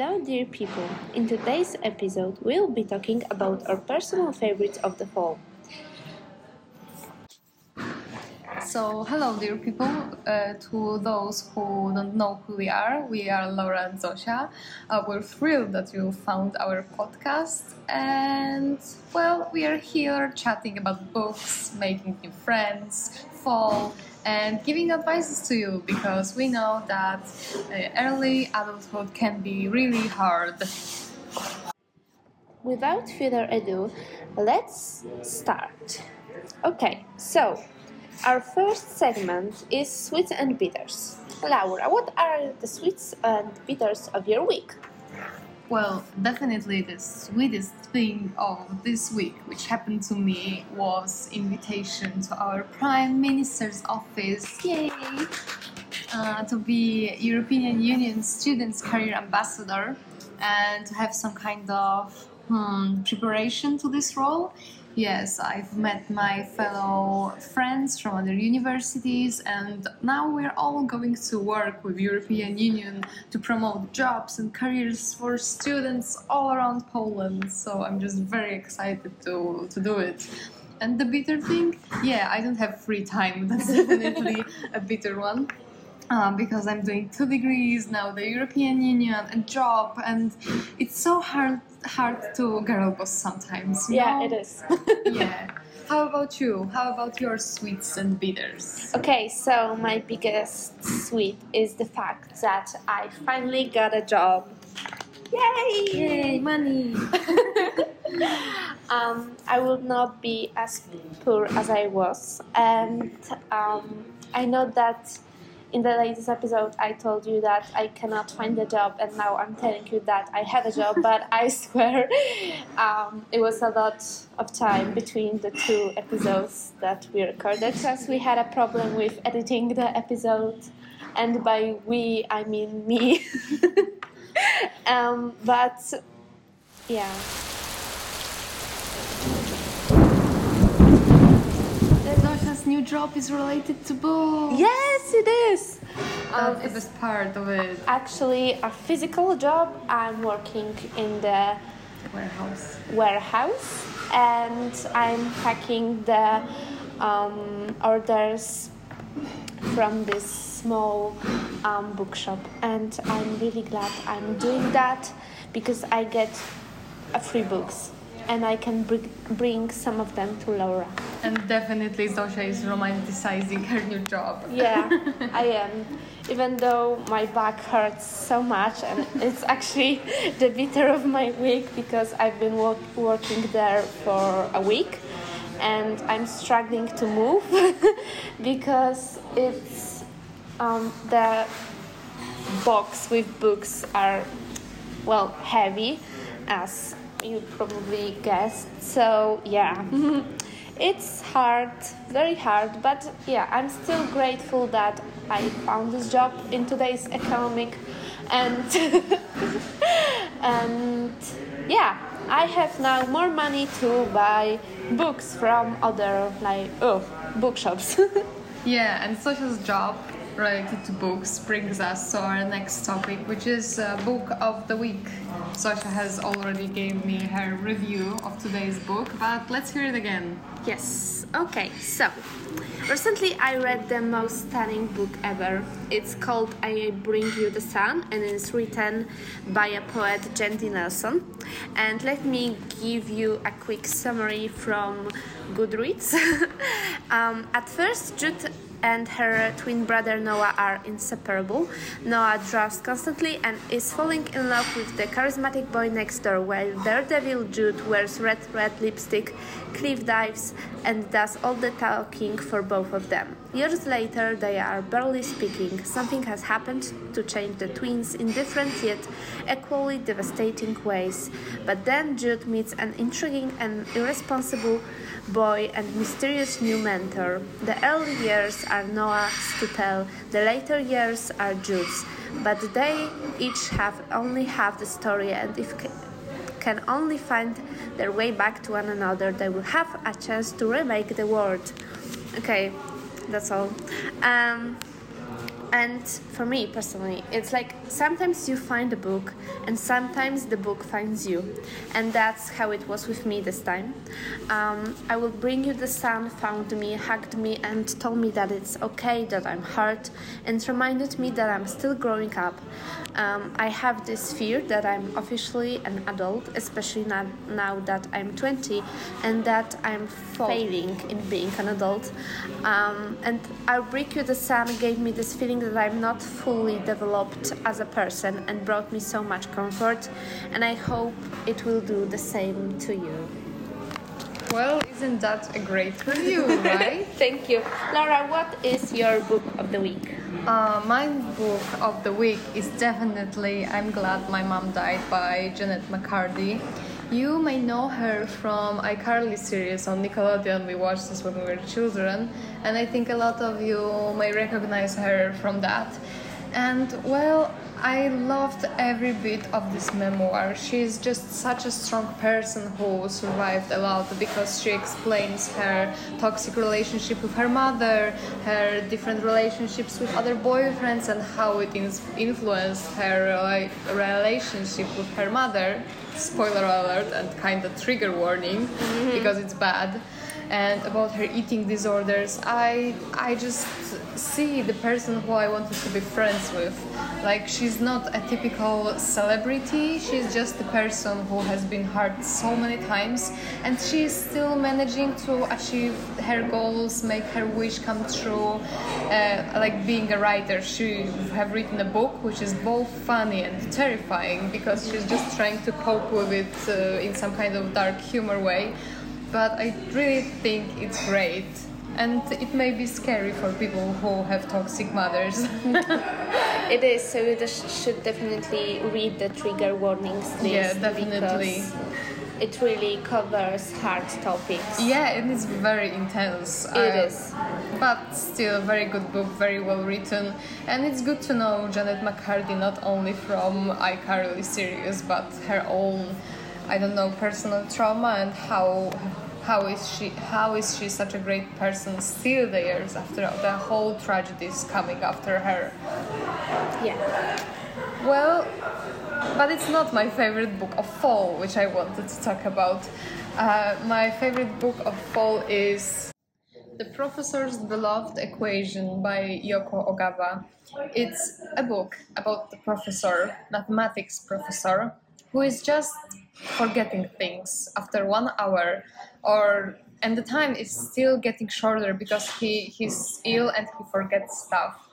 Hello, dear people. In today's episode, we'll be talking about our personal favorites of the fall. So, hello, dear people. Uh, to those who don't know who we are, we are Laura and Zosia. Uh, we're thrilled that you found our podcast, and well, we are here chatting about books, making new friends, fall, and giving advices to you because we know that uh, early adulthood can be really hard. Without further ado, let's start. Okay, so our first segment is sweets and bitters. Laura, what are the sweets and bitters of your week? Well, definitely the sweetest thing of this week, which happened to me, was invitation to our Prime Minister's office. Yay! Uh, to be European Union Students Career Ambassador and to have some kind of hmm, preparation to this role. Yes, I've met my fellow friends from other universities, and now we're all going to work with European Union to promote jobs and careers for students all around Poland. So I'm just very excited to, to do it. And the bitter thing, yeah, I don't have free time. That's definitely a bitter one. Uh, because I'm doing two degrees now, the European Union, a job, and it's so hard hard to girl boss sometimes. Yeah, know? it is. yeah. How about you? How about your sweets and bitters? okay, so my biggest sweet is the fact that I finally got a job. Yay! Yay, money! um, I will not be as poor as I was, and um, I know that in the latest episode I told you that I cannot find a job, and now I'm telling you that I have a job. but I swear, um, it was a lot of time between the two episodes that we recorded, because we had a problem with editing the episode, and by we I mean me. um, but yeah. New job is related to books. Yes, it is. Um, That's the best part of it. actually a physical job. I'm working in the Warehouse. warehouse and I'm packing the um, orders from this small um, bookshop. And I'm really glad I'm doing that because I get uh, free books and I can bring, bring some of them to Laura. And definitely Zosia is romanticizing her new job. Yeah, I am. Even though my back hurts so much, and it's actually the bitter of my week because I've been wo- working there for a week and I'm struggling to move because it's um, the box with books are well heavy as you probably guessed. So yeah. It's hard very hard but yeah i'm still grateful that i found this job in today's economic and and yeah i have now more money to buy books from other like oh bookshops. Yeah, and Zosia's job related to books brings us to our next topic, which is uh, book of the week. Zosia has already gave me her review of today's book, but let's hear it again. Yes. Okay. So, recently I read the most stunning book ever. It's called "I Bring You the Sun" and it's written by a poet, Jandy Nelson. And let me give you a quick summary from Goodreads. um, at first, Jude and her twin brother Noah are inseparable. Noah draws constantly and is falling in love with the charismatic boy next door, while Daredevil Jude wears red red lipstick, cliff dives, and does all the talking for both of them. Years later, they are barely speaking. Something has happened to change the twins in different yet equally devastating ways. But then Jude meets an intriguing and irresponsible boy and mysterious new mentor. The early years are Noah's to tell, the later years are Jude's, but they each have only half the story, and if ca- can only find their way back to one another, they will have a chance to remake the world. Okay, that's all. Um, and for me personally it's like sometimes you find a book and sometimes the book finds you. And that's how it was with me this time. Um, i will bring you the sun found me hugged me and told me that it's okay that i'm hurt and reminded me that i'm still growing up. Um, i have this fear that i'm officially an adult especially now, now that i'm 20 and that i'm failing in being an adult. Um, and i'll bring you the sun gave me this feeling that I'm not fully developed as a person and brought me so much comfort, and I hope it will do the same to you. Well, isn't that a great review, right? Thank you. Laura, what is your book of the week? Uh, my book of the week is definitely I'm Glad My Mom Died by Jennette McCurdy. You may know her from iCarly series on Nickelodeon. We watched this when we were children, and I think a lot of you may recognize her from that. And well, I loved every bit of this memoir. She's just such a strong person who survived a lot because she explains her toxic relationship with her mother, her different relationships with other boyfriends, and how it influenced her relationship with her mother spoiler alert and kind of trigger warning mm-hmm. because it's bad and about her eating disorders i i just see the person who i wanted to be friends with. Like she's not a typical celebrity she's just a person who has been hurt so many times and she's still managing to achieve her goals make her wish come true uh, like being a writer. She have written a book which is both funny and terrifying because she's just trying to cope with it uh, in some kind of dark humor way but I really think it's great. And it may be scary for people who have toxic mothers. it is, so you should definitely read the trigger warnings list. Yeah, definitely. It really covers hard topics. Yeah, and it is very intense. It uh, is, But still, a very good book, very well written. And it's good to know Jennette McCurdy not only from iCarly series, but her own I don't know personal trauma and how how is she how is she such a great person still the years after the whole tragedy is coming after her? Yeah. Well but it's not my favorite book of fall which i wanted to talk about. Uh, my favorite book of fall is the professor's beloved equation by yoko ogawa. It's a book about the professor mathematics professor who is just forgetting things after one hour or and the time is still getting shorter because he he's ill and he forgets stuff.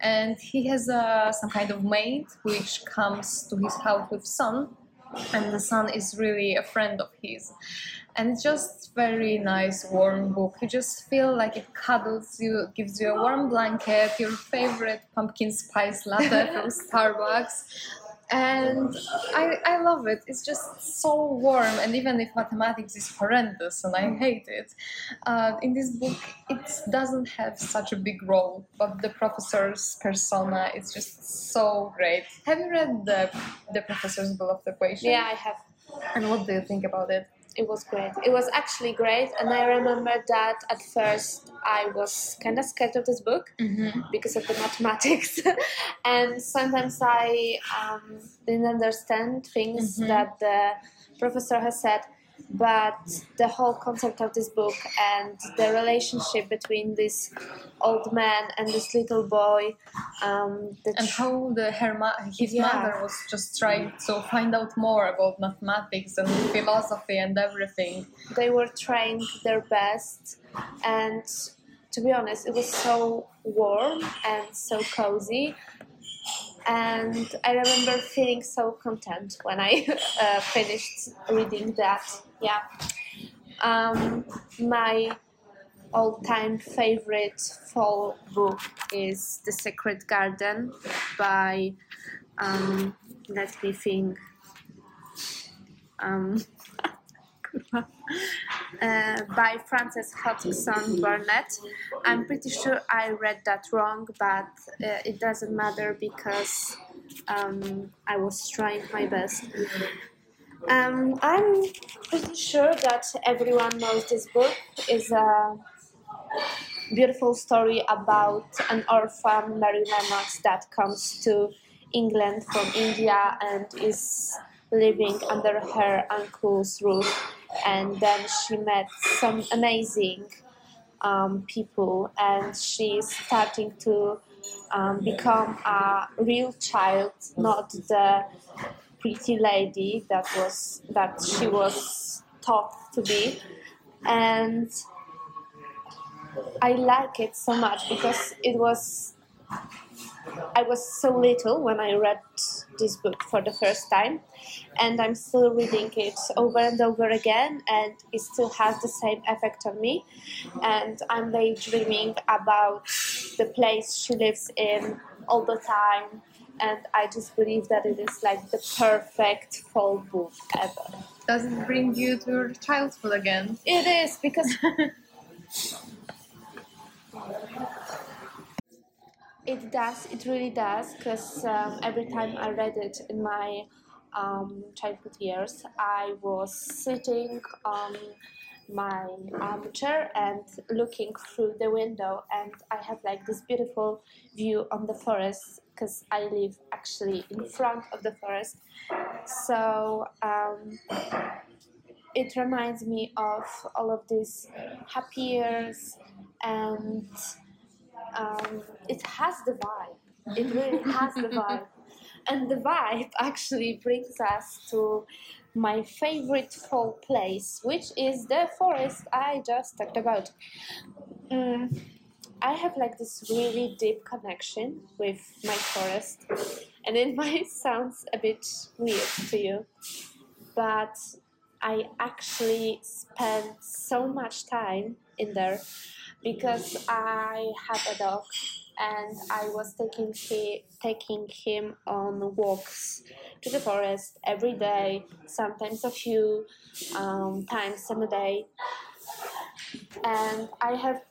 And he has uh, some kind of maid which comes to his house with son and the son is really a friend of his. And it's just very nice warm book. You just feel like it cuddles you gives you a warm blanket your favorite pumpkin spice latte from starbucks and I, I love it. It's just so warm, and even if mathematics is horrendous and I hate it, uh, in this book it doesn't have such a big role, but the professor's persona is just so great. Have you read the the professor's beloved equation? Yeah, I have. And what do you think about it? It was great. It was actually great, and I remember that at first I was kind of scared of this book mm-hmm. because of the mathematics, and sometimes I um, didn't understand things mm-hmm. that the professor has said but the whole concept of this book and the relationship between this old man and this little boy um, and how the her ma- his yeah. mother was just trying to find out more about mathematics and philosophy and everything they were trying their best and to be honest it was so warm and so cozy and I remember feeling so content when I uh, finished reading that. Yeah. Um, my all-time favorite fall book is The Secret Garden by um, let me think. Um, uh, by Frances Hodgson Burnett. I'm pretty sure I read that wrong, but uh, it doesn't matter because um, I was trying my best. Um, I'm pretty sure that everyone knows this book is a beautiful story about an orphan Mary Lennox that comes to England from India and is living under her uncle's roof. And then she met some amazing um, people, and she's starting to um, become a real child, not the pretty lady that was that she was taught to be. And I like it so much because it was I was so little when I read this book for the first time, and I'm still reading it over and over again, and it still has the same effect on me. And I'm daydreaming about the place she lives in all the time, and I just believe that it is like the perfect fall book ever. Does it bring you to your childhood again? It is because It does, it really does, because um, every time I read it in my um, childhood years, I was sitting on my armchair and looking through the window, and I have like this beautiful view on the forest because I live actually in front of the forest. So um, it reminds me of all of these happy years and um, it has the vibe. It really has the vibe. And the vibe actually brings us to my favorite fall place, which is the forest I just talked about. Mm, I have like this really deep connection with my forest, and it might sound a bit weird to you, but I actually spend so much time in there because I have a dog and I was taking he, taking him on walks to the forest every day, sometimes a few um, times a day, and I have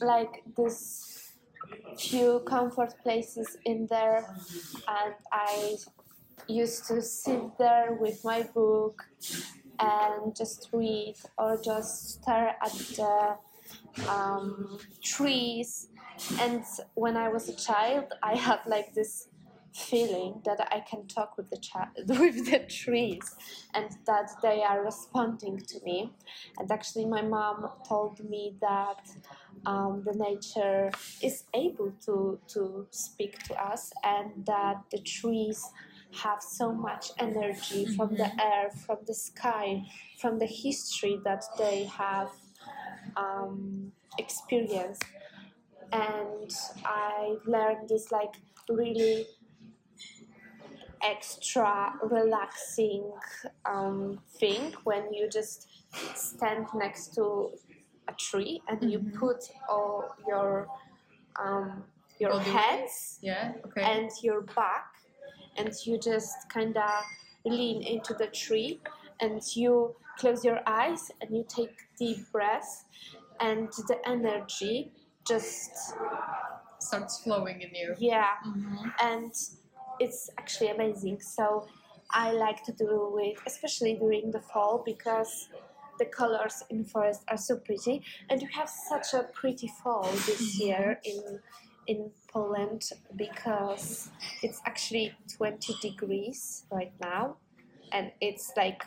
like this few comfort places in there, and I used to sit there with my book and just read or just stare at the um, trees. And when I was a child, I had like this feeling that I can talk with the child, with the trees, and that they are responding to me. And actually, my mom told me that um, the nature is able to to speak to us, and that the trees have so much energy from the Mhm. air, from the sky, from the history that they have um, experience and I learned this like really extra relaxing um, thing when you just stand next to a tree and you Mhm. put all your um, your weight? hands Yeah. Okay. and your back and you just kind of lean into the tree and you close your eyes and you take deep breaths and the energy just Starts flowing in you. yeah Mhm. and it's actually amazing so i like to do it especially during the fall because the colors in forest are so pretty and we have such a pretty fall this year in in Poland because it's actually 20 degrees right now and it's like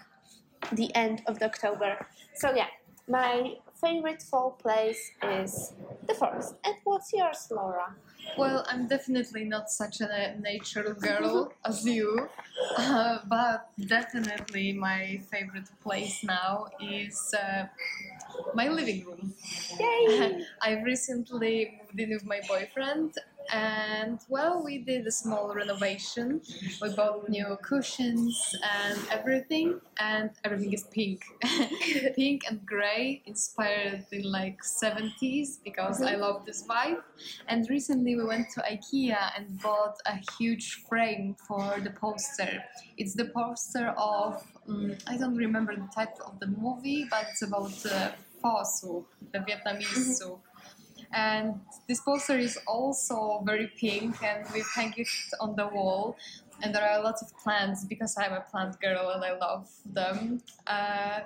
the end of October. So yeah, my favorite fall place is the forest. And what's yours, Laura? Well, I'm definitely not such a nature girl as you, uh, but definitely my favorite place now is uh, my living room. Yay! I recently moved in with my boyfriend, and well, we did a small renovation. We bought new cushions and everything, and everything is pink, pink and gray, inspired in like 70s because I love this vibe. And recently we went to IKEA and bought a huge frame for the poster. It's the poster of um, I don't remember the title of the movie, but it's about uh, pho soup, the Vietnamese soup. And this poster is also very pink, and we hang it on the wall. And there are lots of plants because I'm a plant girl and I love them. Uh,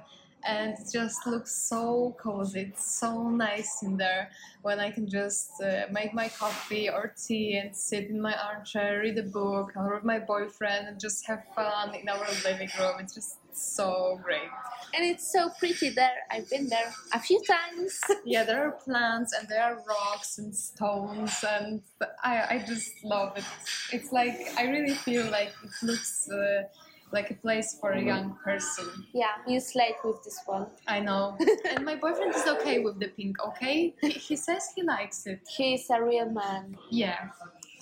and it just looks so cozy. It's so nice in there when I can just uh, make my coffee or tea and sit in my armchair, read a book, or with my boyfriend, and just have fun in our living room. It's just so great. And it's so pretty there. I've been there a few times. Yeah, there are plants and there are rocks and stones, and I, I just love it. It's like I really feel like it looks uh, like a place for a young person. Yeah, you slate with this one. I know. and my boyfriend is okay with the pink, okay? He, he says he likes it. He's a real man. Yeah.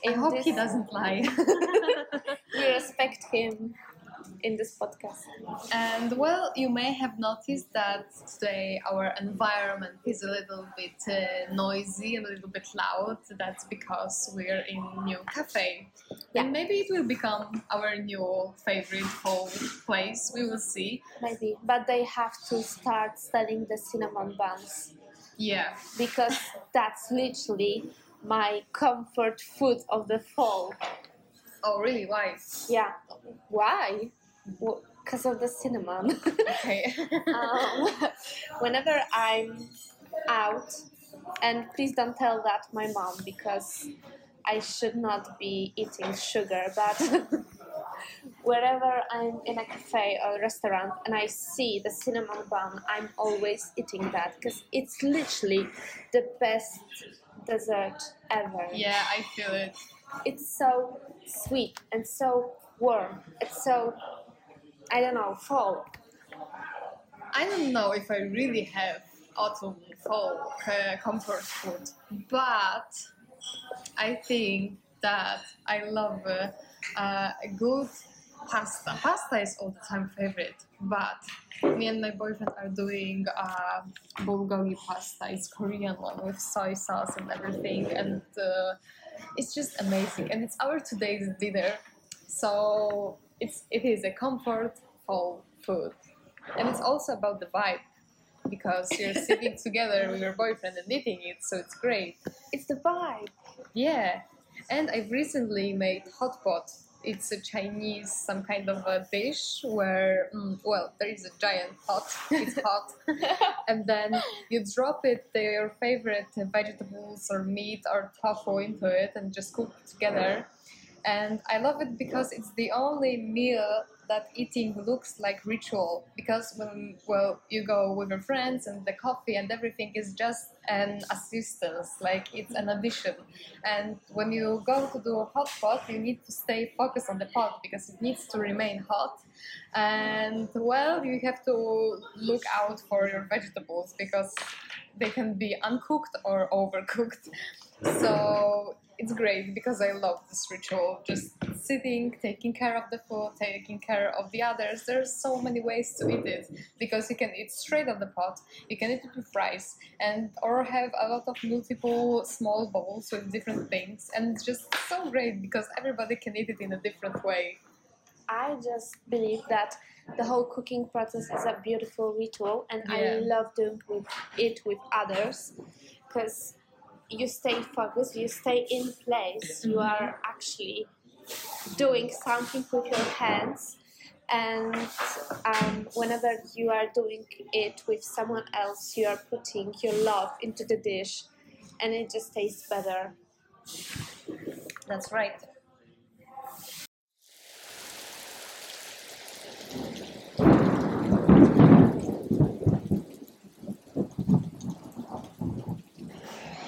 I In hope he doesn't lie. We respect him in this podcast. and well, you may have noticed that today our environment is a little bit uh, noisy and a little bit loud. That's because we're in new cafe. Yeah. And maybe it will become our new favorite whole place. We will see. Maybe. But they have to start selling the cinnamon buns Yeah. because that's literally my comfort food of the fall. Oh, really? Why? Yeah. Why? Because of the cinnamon. Okay. um, whenever I'm out, and please don't tell that my mom because I should not be eating sugar, but wherever I'm in a cafe or restaurant and I see the cinnamon bun, I'm always eating that because it's literally the best dessert ever. yeah, I feel it. It's so sweet and so warm. It's so, I don't know, fall. I don't know if I really have autumn fall uh, comfort food, but I think that I love uh, a good pasta. Pasta is all the time favorite, but me and my boyfriend are doing uh, bulgogi pasta. It's Korean one with soy sauce and everything, and uh, it's just amazing. And it's our today's dinner, so it's it is a comfort fall food, and it's also about the vibe because you're sitting together with your boyfriend and eating it, so it's great. It's the vibe. Yeah, and I've recently made hot pot. It's a Chinese some kind of a dish where mm, well there is a giant pot. It's hot, and then you drop it your favorite vegetables or meat or tofu into it and just cook it together. And I love it because it's the only meal that eating looks like ritual. Because when well you go with your friends and the coffee and everything is just an assistance like it's an addition. And when you go to do a hot pot you need to stay focused on the pot because it needs to remain hot. And well you have to look out for your vegetables because they can be uncooked or overcooked so it's great because I love this ritual. Just sitting, taking care of the food, taking care of the others. There's so many ways to eat it because you can eat straight out the pot. You can eat it with rice, and or have a lot of multiple small bowls with different things, and it's just so great because everybody can eat it in a different way. I just believe that the whole cooking process is a beautiful ritual, and I love doing with it with others because you stay focused, you stay in place, you are actually doing something with your hands. And um, whenever you are doing it with someone else, you are putting your love into the dish, and it just tastes better. That's right.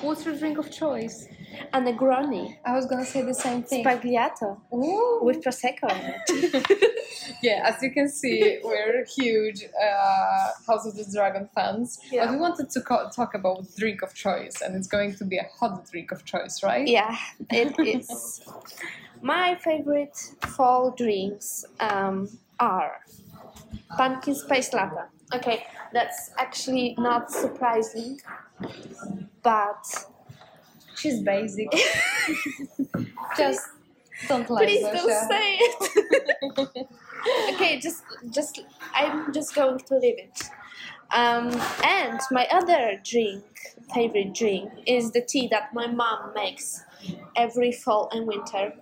What's your drink of choice? A Negroni, I was gonna say the same thing. sbagliato Ooh. with prosecco in it. yeah, as you can see, we're huge uh, House of the Dragon fans. Yeah. But we wanted to co- talk about drink of choice, and it's going to be a hot drink of choice, right? Yeah, it is. My favorite fall drinks um, are pumpkin spice latte. Okay, that's actually not surprising, but She's basic. Just don't lie, please don't say it. okay, just just I'm just going to leave it. Um, and my other drink, favorite drink, is the tea that my mom makes every fall and winter.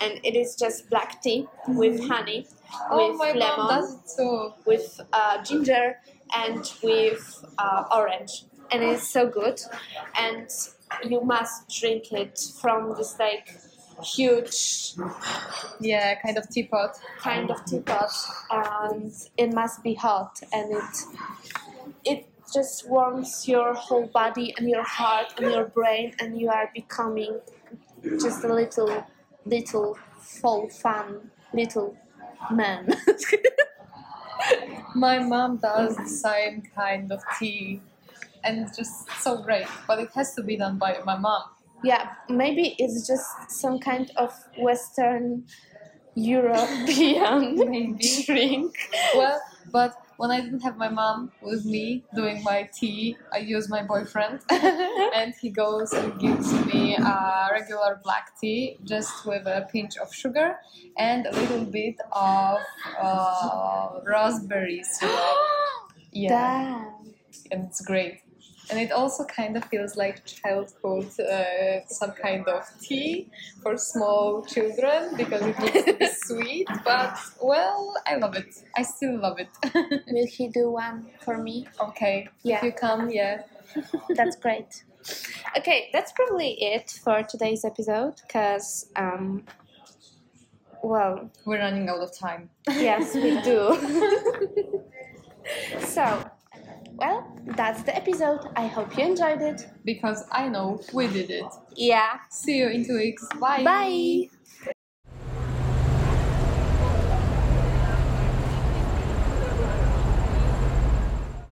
And it is just black tea with honey, Oh, with lemon, mom does it too. with uh, ginger, and with uh, orange, and it's so good. And you must drink it from this like huge Yeah, kind of teapot. kind of teapot, and it must be hot, and it it just warms your whole body and your heart and your brain, and you are becoming just a little little full fun little man. My mom does the same kind of tea, and it's just so great. But it has to be done by my mom. yeah, maybe it's just some kind of Western European Maybe. drink. Well, but when I didn't have my mom with me doing my tea, I use my boyfriend, and he goes and gives me a regular black tea just with a pinch of sugar and a little bit of uh, raspberry syrup. Yeah, Damn. and it's great. And it also kind of feels like childhood, uh, some kind of tea for small children because it needs to be sweet. But well, I love it. I still love it. Will he do one for me? okay, Yeah. if you come, yeah. That's great. Okay, that's probably it for today's episode. Cause um, well, We're running out of time. yes, we do. so, well, that's the episode. I hope you enjoyed it. Because I know we did it. Yeah. See you in two weeks. Bye. Bye.